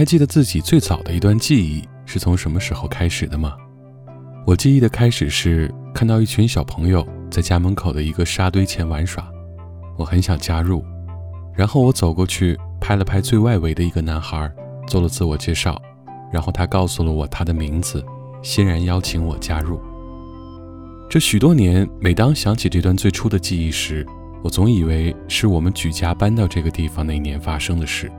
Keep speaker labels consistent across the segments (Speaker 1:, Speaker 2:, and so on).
Speaker 1: 还记得自己最早的一段记忆是从什么时候开始的吗？我记忆的开始是看到一群小朋友在家门口的一个沙堆前玩耍，我很想加入，然后我走过去拍了拍最外围的一个男孩，做了自我介绍，然后他告诉了我他的名字，欣然邀请我加入。这许多年，每当想起这段最初的记忆时，我总以为是我们举家搬到这个地方那年发生的事。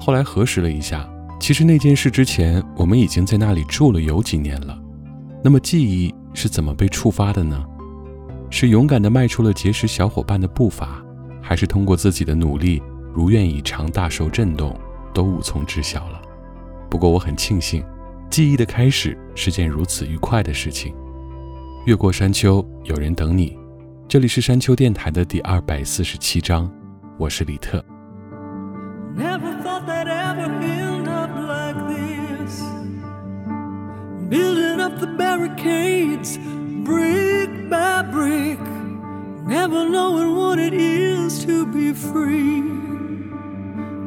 Speaker 1: 后来核实了一下，其实那件事之前，我们已经在那里住了有几年了。那么记忆是怎么被触发的呢？是勇敢地迈出了结识小伙伴的步伐，还是通过自己的努力如愿以偿大受震动，都无从知晓了。不过我很庆幸，记忆的开始是件如此愉快的事情。越过山丘，有人等你。这里是山丘电台的第二百四十七章，我是李特。
Speaker 2: Never thought they'd ever Building up the barricades, brick by brick. Never knowing what it is to be free.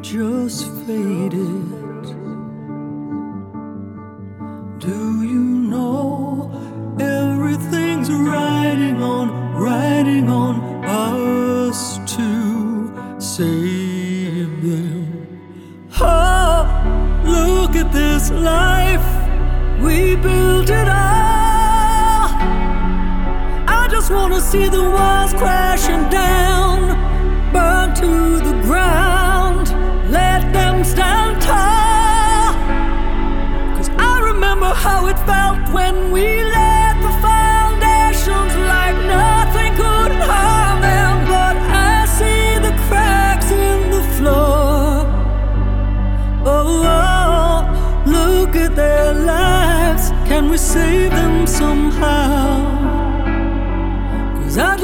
Speaker 2: Just faded. Do you know everything's riding on, riding on us to save them? Oh, look at this life. We built it all. I just wanna see the walls crashing down, burn to the ground. Let them stand tall. Cause I remember how it felt when we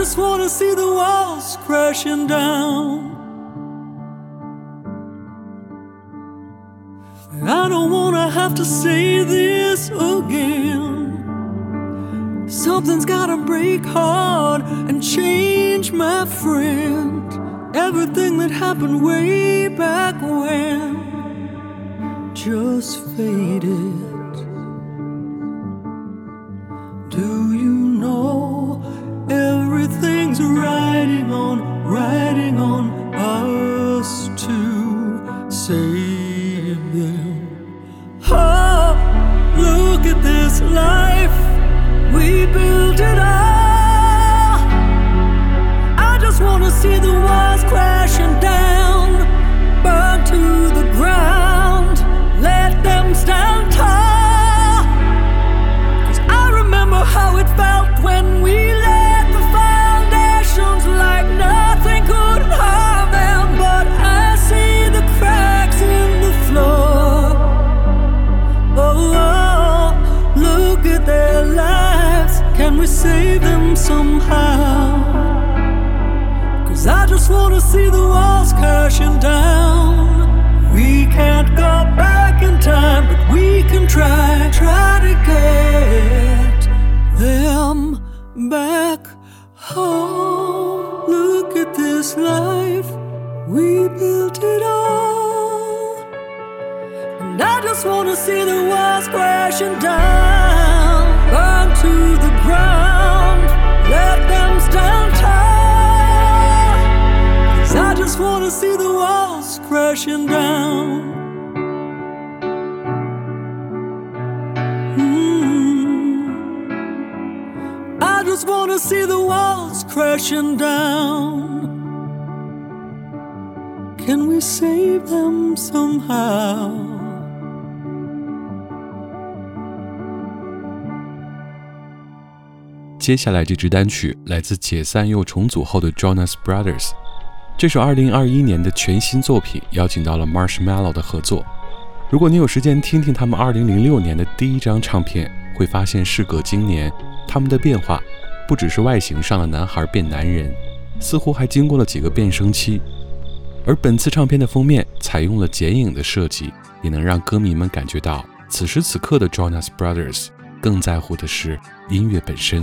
Speaker 2: just wanna see the walls crashing down. I don't wanna have to say this again. Something's gotta break hard and change, my friend. Everything that happened way back when just faded. right. Somehow? Cause I just wanna see the walls crashing down. Shut down. Can we save them somehow?
Speaker 3: 接下来这支单曲来自解散又重组后的 Jonas Brothers，这首2021年的全新作品邀请到了 Marshmallow 的合作。如果你有时间听听他们2006年的第一张唱片，会发现事隔今年，他们的变化不只是外形上的男孩变男人，似乎还经过了几个变声期。而本次唱片的封面采用了剪影的设计，也能让歌迷们感觉到此时此刻的 Jonas Brothers 更在乎的是音乐本身。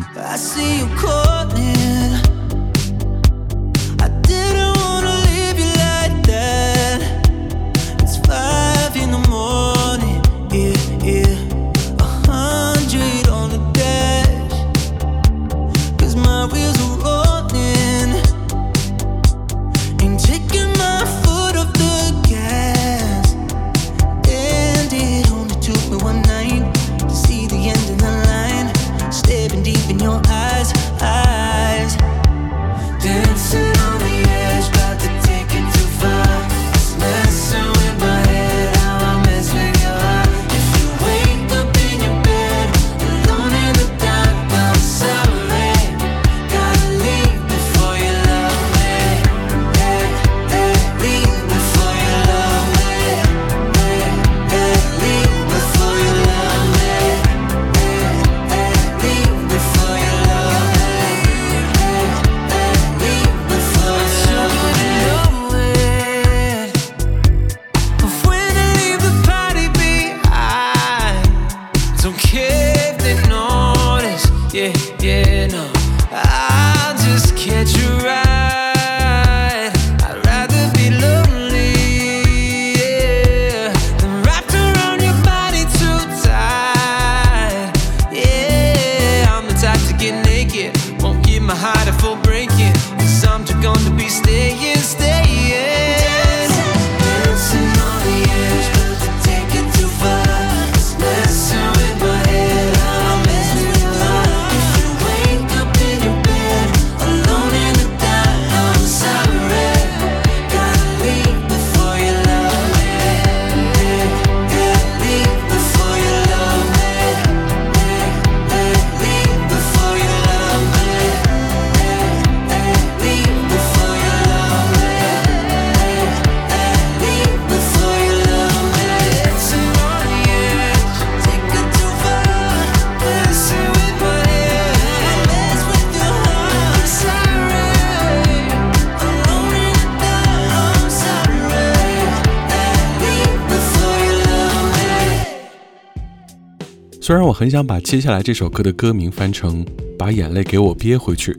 Speaker 3: 很想把接下来这首歌的歌名翻成“把眼泪给我憋回去”，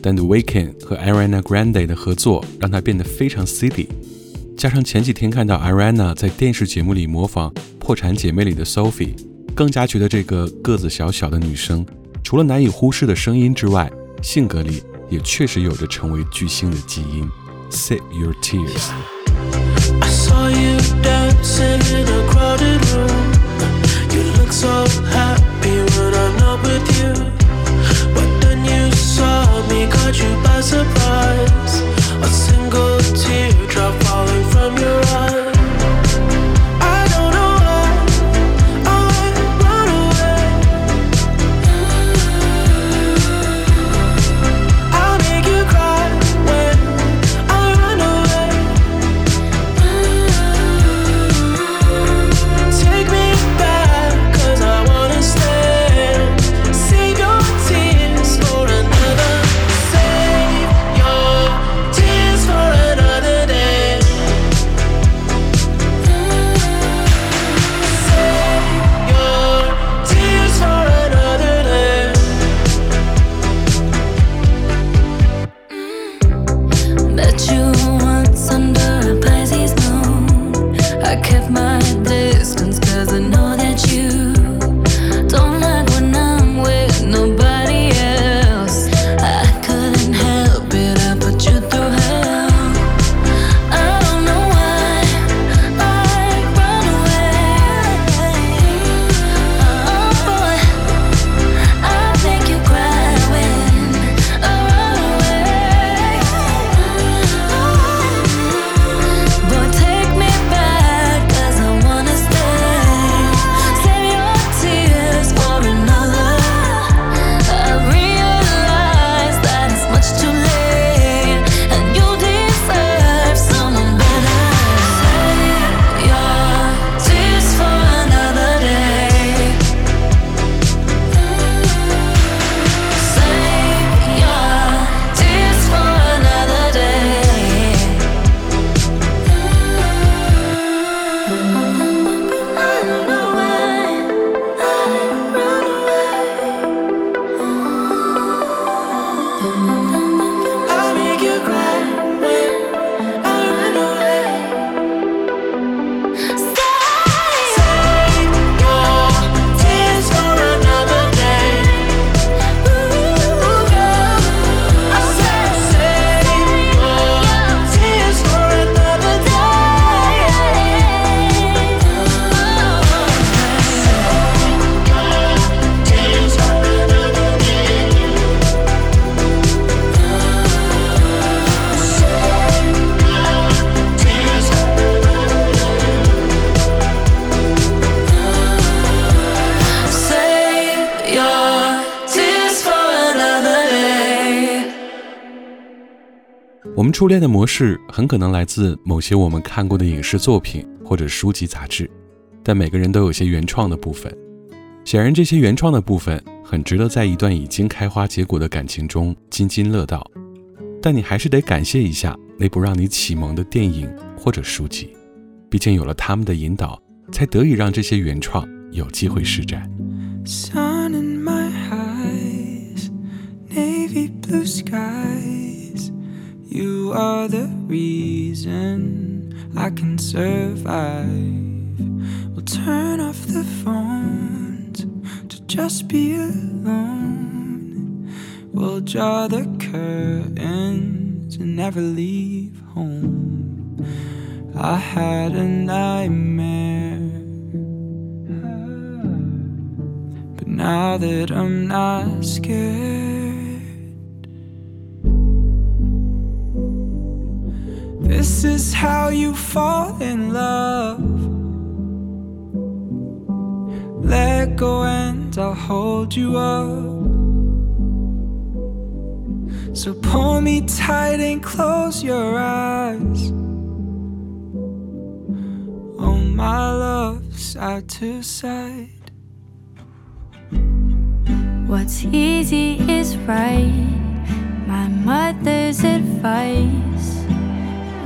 Speaker 3: 但 The Weeknd 和 Ariana Grande 的合作让它变得非常 city。加上前几天看到 Ariana 在电视节目里模仿《破产姐妹》里的 Sophie，更加觉得这个个子小小的女生，除了难以忽视的声音之外，性格里也确实有着成为巨星的基因。Sip your tears。
Speaker 4: I saw you dancing in a crowded room. Surprise. A single teardrop falling from your eye.
Speaker 1: 初恋的模式很可能来自某些我们看过的影视作品或者书籍杂志，但每个人都有些原创的部分。显然，这些原创的部分很值得在一段已经开花结果的感情中津津乐道。但你还是得感谢一下那部让你启蒙的电影或者书籍，毕竟有了他们的引导，才得以让这些原创有机会施展。
Speaker 5: Sun in my eyes, navy blue sky You are the reason I can survive. We'll turn off the phones to just be alone. We'll draw the curtains and never leave home. I had a nightmare. But now that I'm not scared, this is how you fall in love. Let go and I'll hold you up. So pull me tight and close your eyes. Oh, my love, side to side.
Speaker 6: What's easy is right. My mother's advice.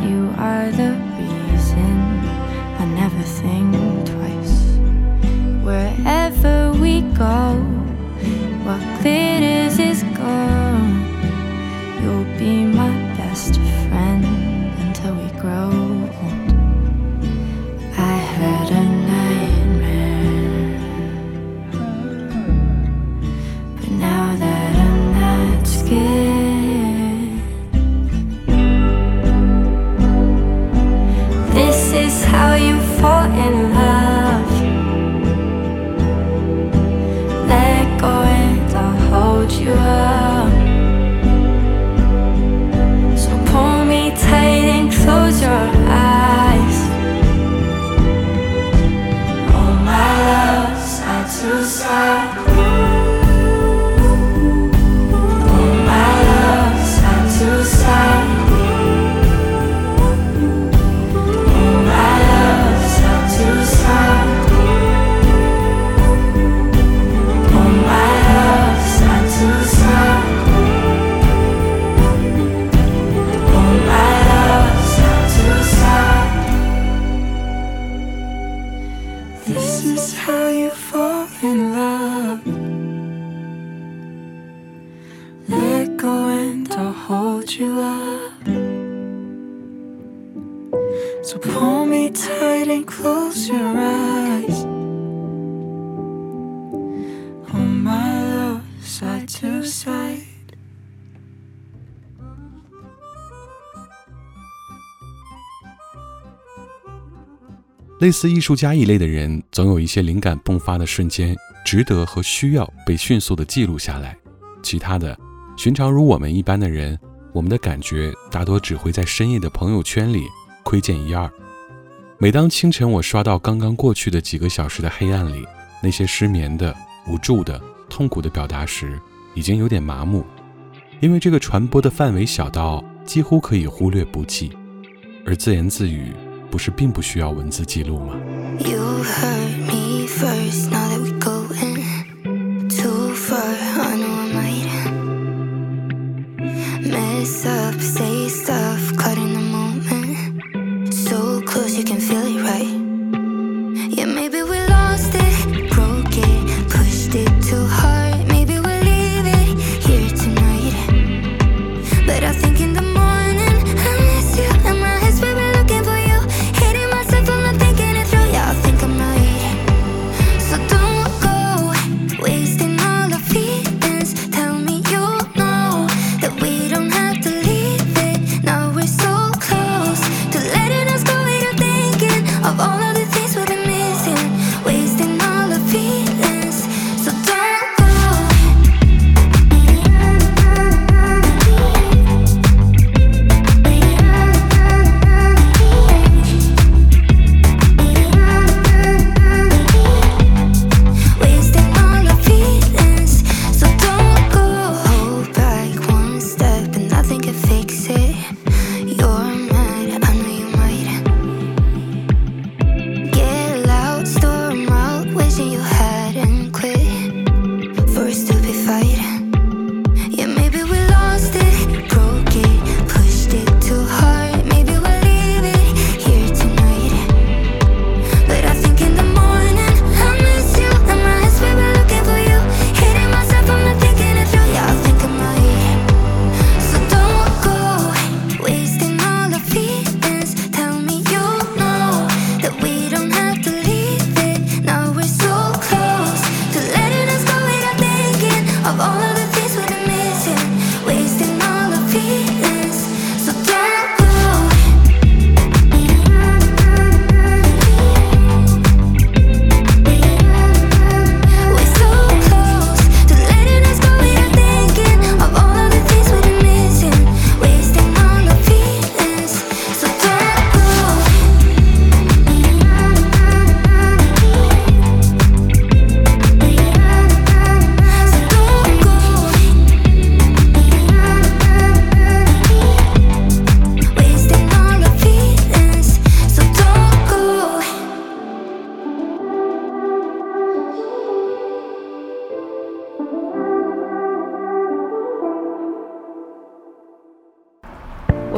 Speaker 6: You are the reason I never think twice. Wherever we go, what glitters is gold. You'll be my best friend until we grow
Speaker 1: 类似艺术家一类的人，总有一些灵感迸发的瞬间，值得和需要被迅速的记录下来。其他的，寻常如我们一般的人，我们的感觉大多只会在深夜的朋友圈里窥见一二。每当清晨我刷到刚刚过去的几个小时的黑暗里，那些失眠的、无助的、痛苦的表达时，已经有点麻木，因为这个传播的范围小到几乎可以忽略不计，而自言自语。不是并不需要文字记录吗
Speaker 7: ？You heard me first. Now that we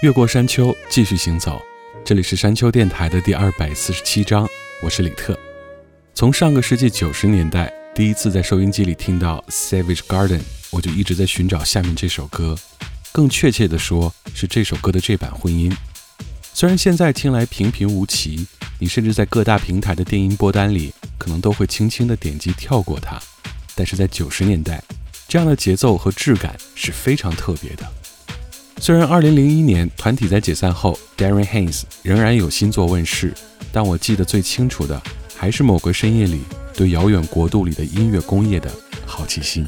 Speaker 8: 越过山丘，继续行走。这里是山丘电台的第二百四十七章，我是李特。从上个世纪九十年代第一次在收音机里听到《Savage Garden》，我就一直在寻找下面这首歌。更确切的说，是这首歌的这版混音。虽然现在听来平平无奇，你甚至在各大平台的电音播单里可能都会轻轻的点击跳过它，但是在九十年代，这样的节奏和质感是非常特别的。虽然2001年团体在解散后，Darren Haynes 仍然有新作问世，但我记得最清楚的还是某个深夜里对遥远国度里的音乐工业的好奇心。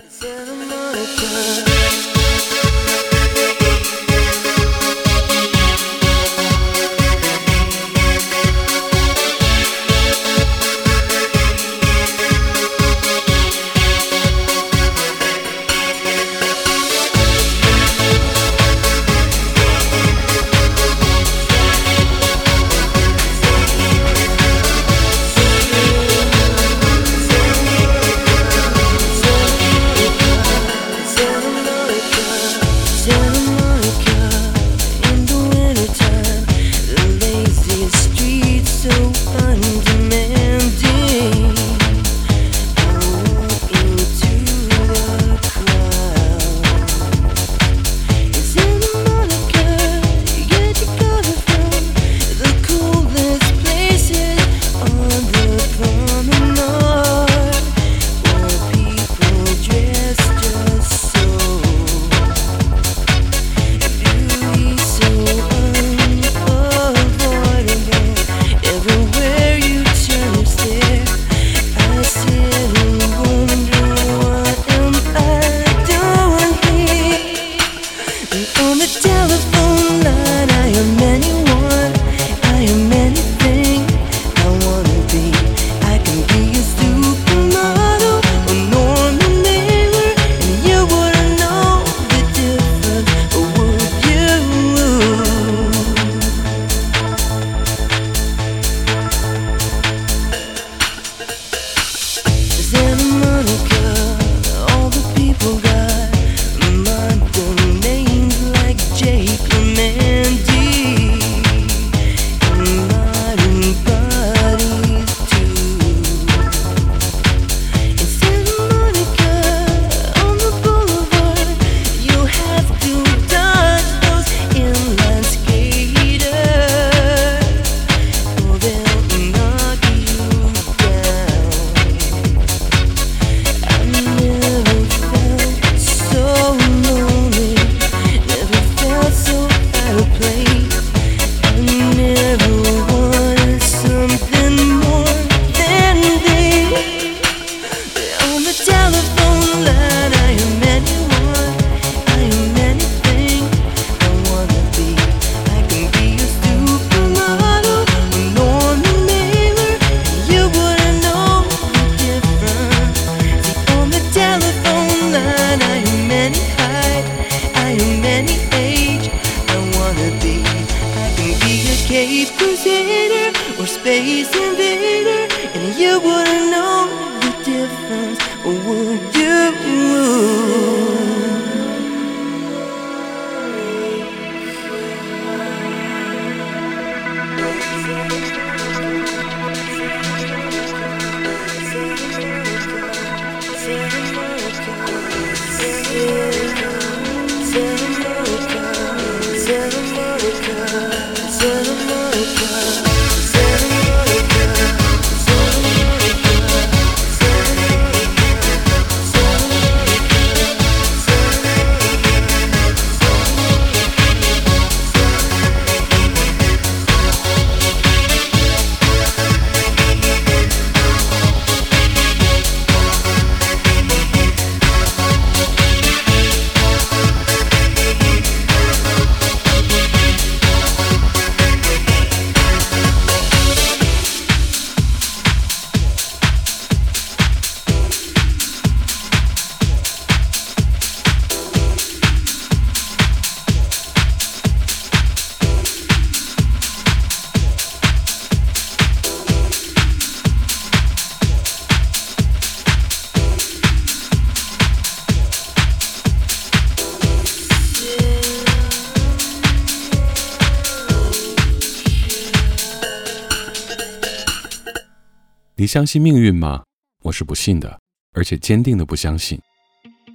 Speaker 1: 相信命运吗？”我是不信的，而且坚定的不相信。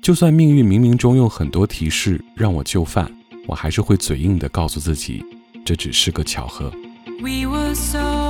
Speaker 1: 就算命运冥冥中用很多提示让我就范，我还是会嘴硬的告诉自己，这只是个巧合。
Speaker 9: We were so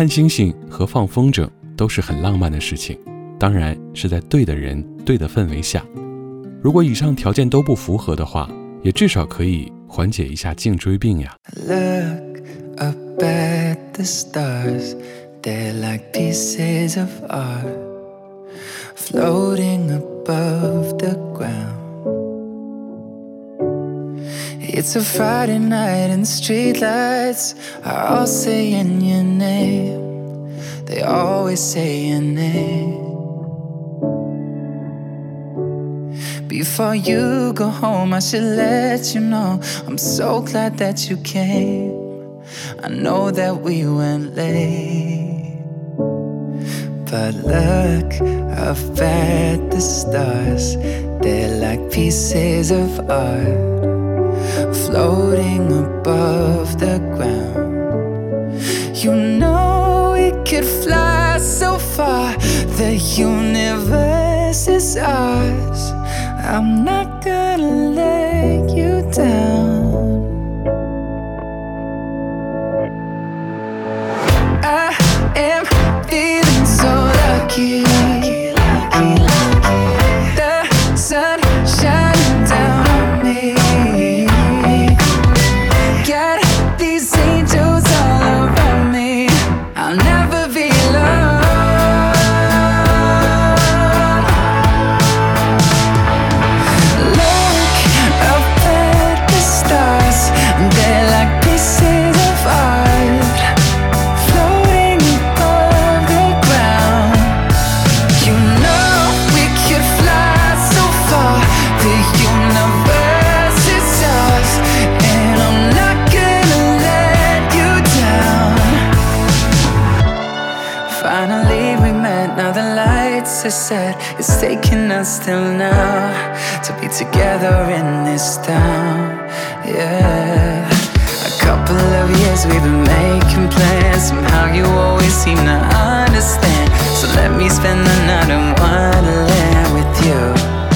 Speaker 1: 看星星和放风筝都是很浪漫的事情，当然是在对的人、对的氛围下。如果以上条件都不符合的话，也至少可以缓解一下颈椎病呀。
Speaker 5: Look up at the stars, they're like pieces of art floating above the It's a Friday night and the streetlights are all saying your name. They always say your name. Before you go home, I should let you know I'm so glad that you came. I know that we went late. But look up at the stars, they're like pieces of art floating above the ground. You know we could fly so far, the universe is ours. I'm not gonna let you down. I am feeling so lucky. It's taking us till now to be together in this town. Yeah. A couple of years we've been making plans. Somehow you always seem to understand. So let me spend the night in Wonderland with you.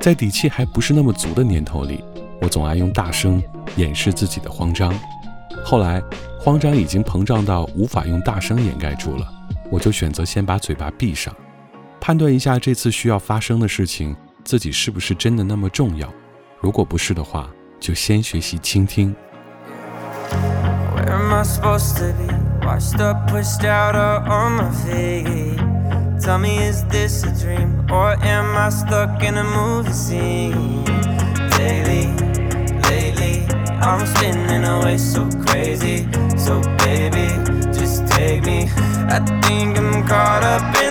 Speaker 1: 在底气还不是那么足的年头里，我总爱用大声掩饰自己的慌张。后来，慌张已经膨胀到无法用大声掩盖住了，我就选择先把嘴巴闭上，判断一下这次需要发生的事情自己是不是真的那么重要。如果不是的话，就先学习倾听。
Speaker 10: Where am I supposed to be? Washed up, pushed out, or on my feet? Tell me, is this a dream? Or am I stuck in a movie scene? Daily, lately, I'm spinning away so crazy. So, baby, just take me. I think I'm caught up in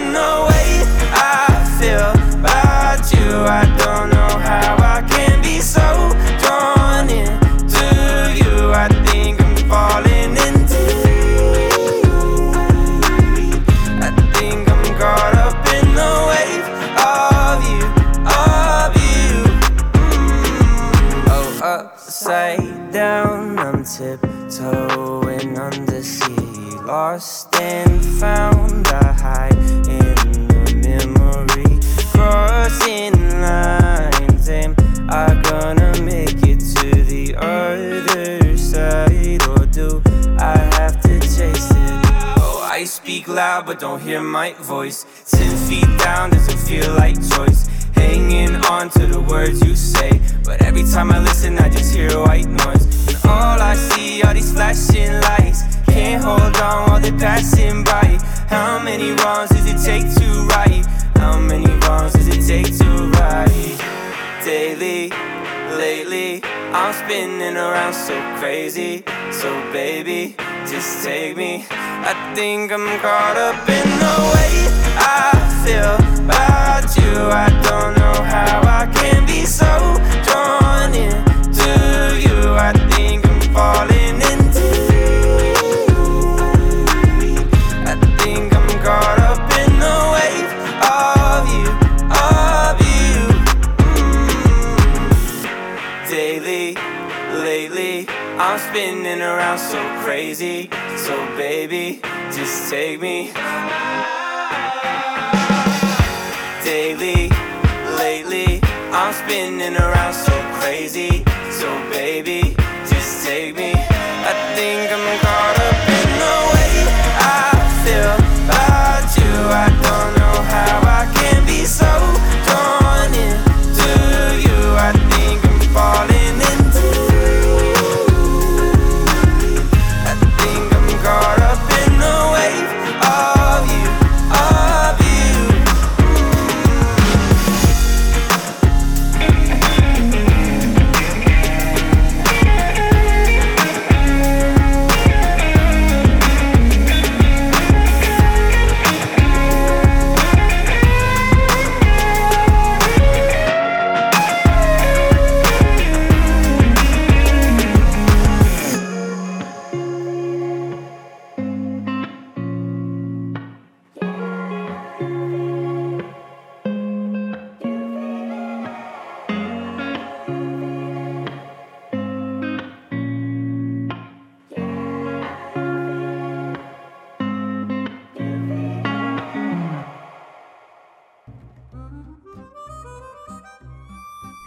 Speaker 10: think I'm caught up in the way I feel about you. I don't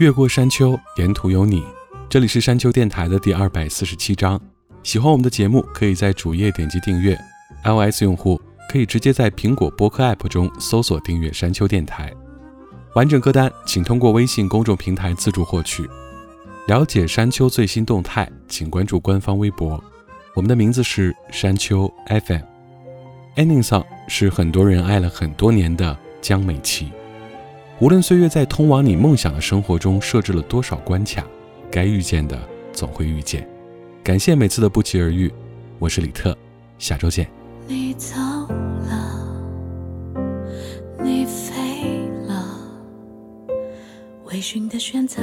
Speaker 1: 越过山丘，沿途有你。这里是山丘电台的第二百四十七章。喜欢我们的节目，可以在主页点击订阅。iOS 用户可以直接在苹果播客 App 中搜索订阅山丘电台。完整歌单请通过微信公众平台自助获取。了解山丘最新动态，请关注官方微博。我们的名字是山丘 FM。Ending song 是很多人爱了很多年的江美琪。无论岁月在通往你梦想的生活中设置了多少关卡，该遇见的总会遇见。感谢每次的不期而遇，我是李特，下周见。
Speaker 11: 你走了，你飞了，微醺的选择，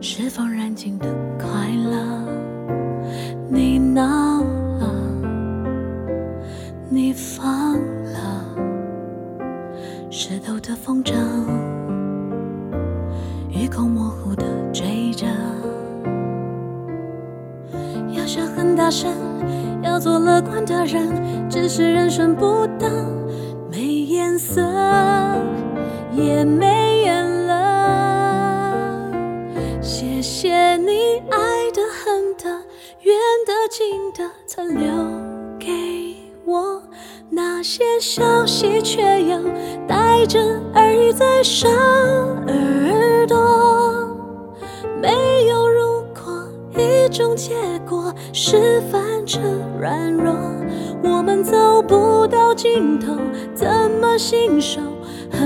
Speaker 11: 是否燃尽的快乐？在上耳朵，没有如果。一种结果是反着软弱，我们走不到尽头，怎么信守和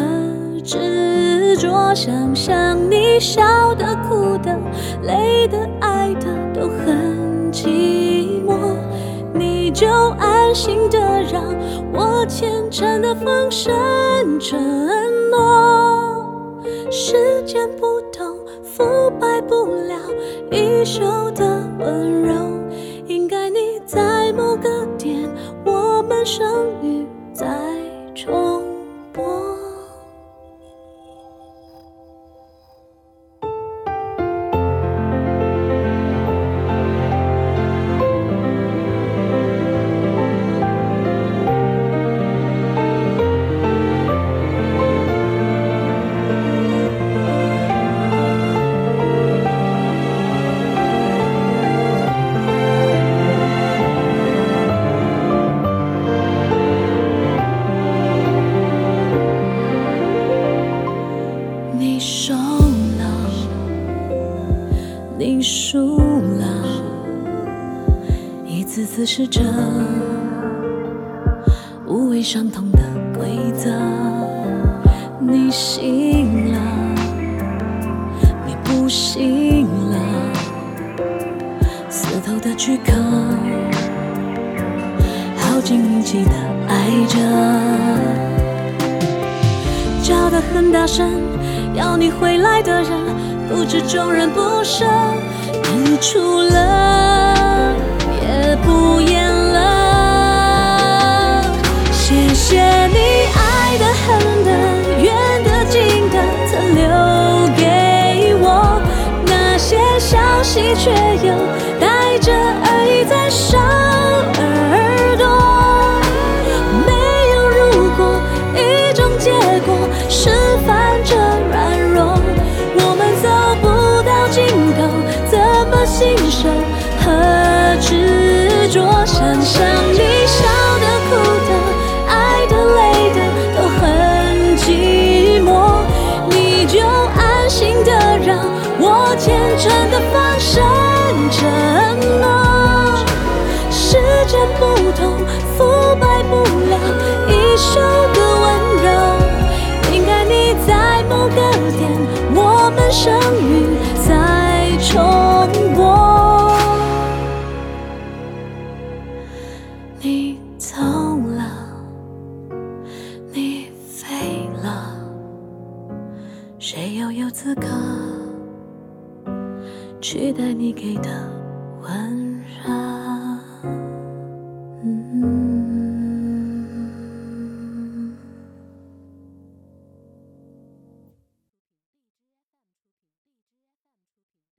Speaker 11: 执着？想想你笑的、哭的、累的、爱的，都很寂寞。你就安心的让我虔诚的放声承时间不同，腐败不了一手的温柔。应该你在某个点，我们相遇再重是这你却有